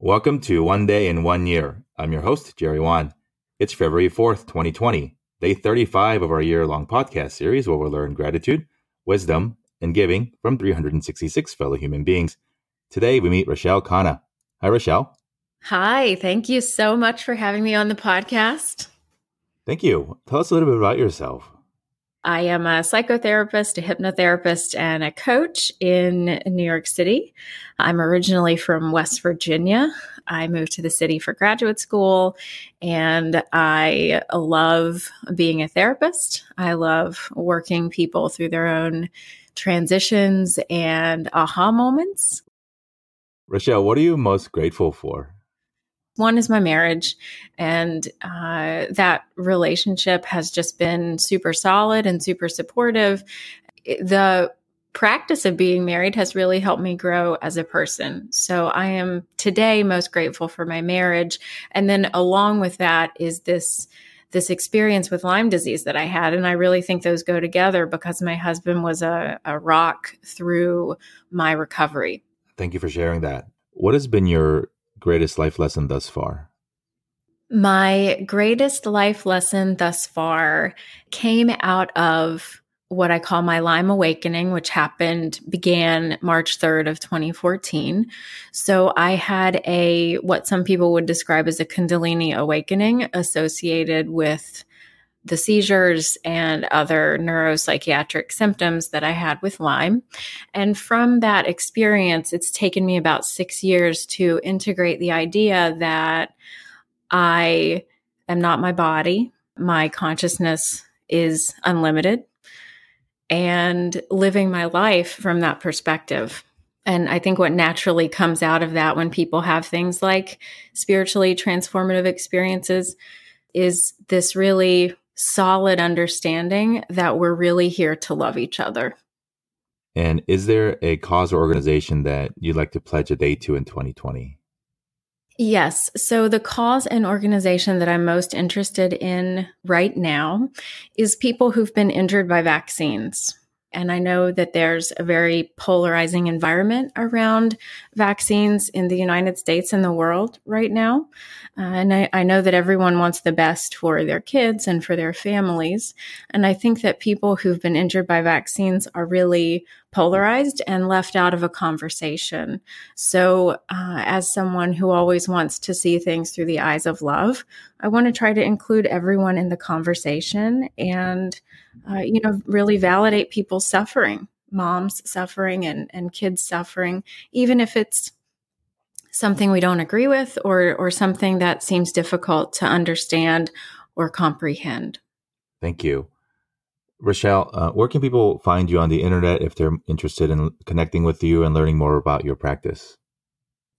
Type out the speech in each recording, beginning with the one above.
Welcome to One Day in One Year. I'm your host, Jerry Won. It's February 4th, 2020, day 35 of our year long podcast series where we'll learn gratitude, wisdom, and giving from 366 fellow human beings. Today we meet Ruschelle Khanna. Hi, Ruschelle. Hi, thank you so much for having me on the podcast. Thank you. Tell us a little bit about yourself. I am a psychotherapist, a hypnotherapist, and a coach in New York City. I'm originally from West Virginia. I moved to the city for graduate school, and I love being a therapist. I love working people through their own transitions and aha moments. Ruschelle, what are you most grateful for? One is my marriage, and uh, that relationship has just been super solid and super supportive. The practice of being married has really helped me grow as a person. So I am today most grateful for my marriage. And then along with that is this this experience with Lyme disease that I had. And I really think those go together because my husband was a, a rock through my recovery. Thank you for sharing that. What has been your greatest life lesson thus far? My greatest life lesson thus far came out of what I call my Lyme awakening, which happened, began March 3rd of 2014. So I had a, what some people would describe as a Kundalini awakening associated with the seizures and other neuropsychiatric symptoms that I had with Lyme. And from that experience, it's taken me about six years to integrate the idea that I am not my body, my consciousness is unlimited, and living my life from that perspective. And I think what naturally comes out of that when people have things like spiritually transformative experiences is this really solid understanding that we're really here to love each other. And is there a cause or organization that you'd like to pledge a day to in 2020? Yes. So the cause and organization that I'm most interested in right now is people who've been injured by vaccines. And I know that there's a very polarizing environment around vaccines in the United States and the world right now. Uh, and I, I know that everyone wants the best for their kids and for their families. And I think that people who've been injured by vaccines are really polarized and left out of a conversation. So, uh, as someone who always wants to see things through the eyes of love, I want to try to include everyone in the conversation and uh, you know, really validate people's suffering, moms suffering and, and kids suffering, even if it's something we don't agree with or, or something that seems difficult to understand or comprehend. Thank you. Ruschelle, uh, where can people find you on the internet if they're interested in connecting with you and learning more about your practice?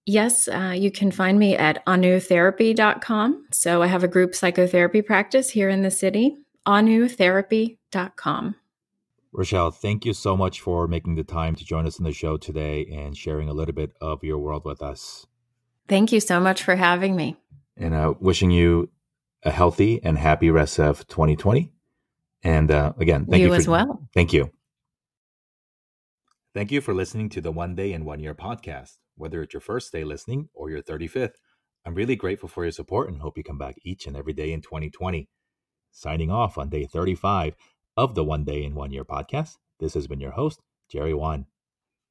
Yes, uh, you can find me at anutherapy.com. So I have a group psychotherapy practice here in the city, anutherapy com. Ruschelle, thank you so much for making the time to join us in the show today and sharing a little bit of your world with us. Thank you so much for having me. And uh, wishing you a healthy and happy rest of 2020. And uh, again, thank you, you for, as well. Thank you. Thank you for listening to the One Day in One Year podcast. Whether it's your first day listening or your 35th, I'm really grateful for your support and hope you come back each and every day in 2020. Signing off on day 35 of the One Day in One Year podcast. This has been your host, Jerry Won.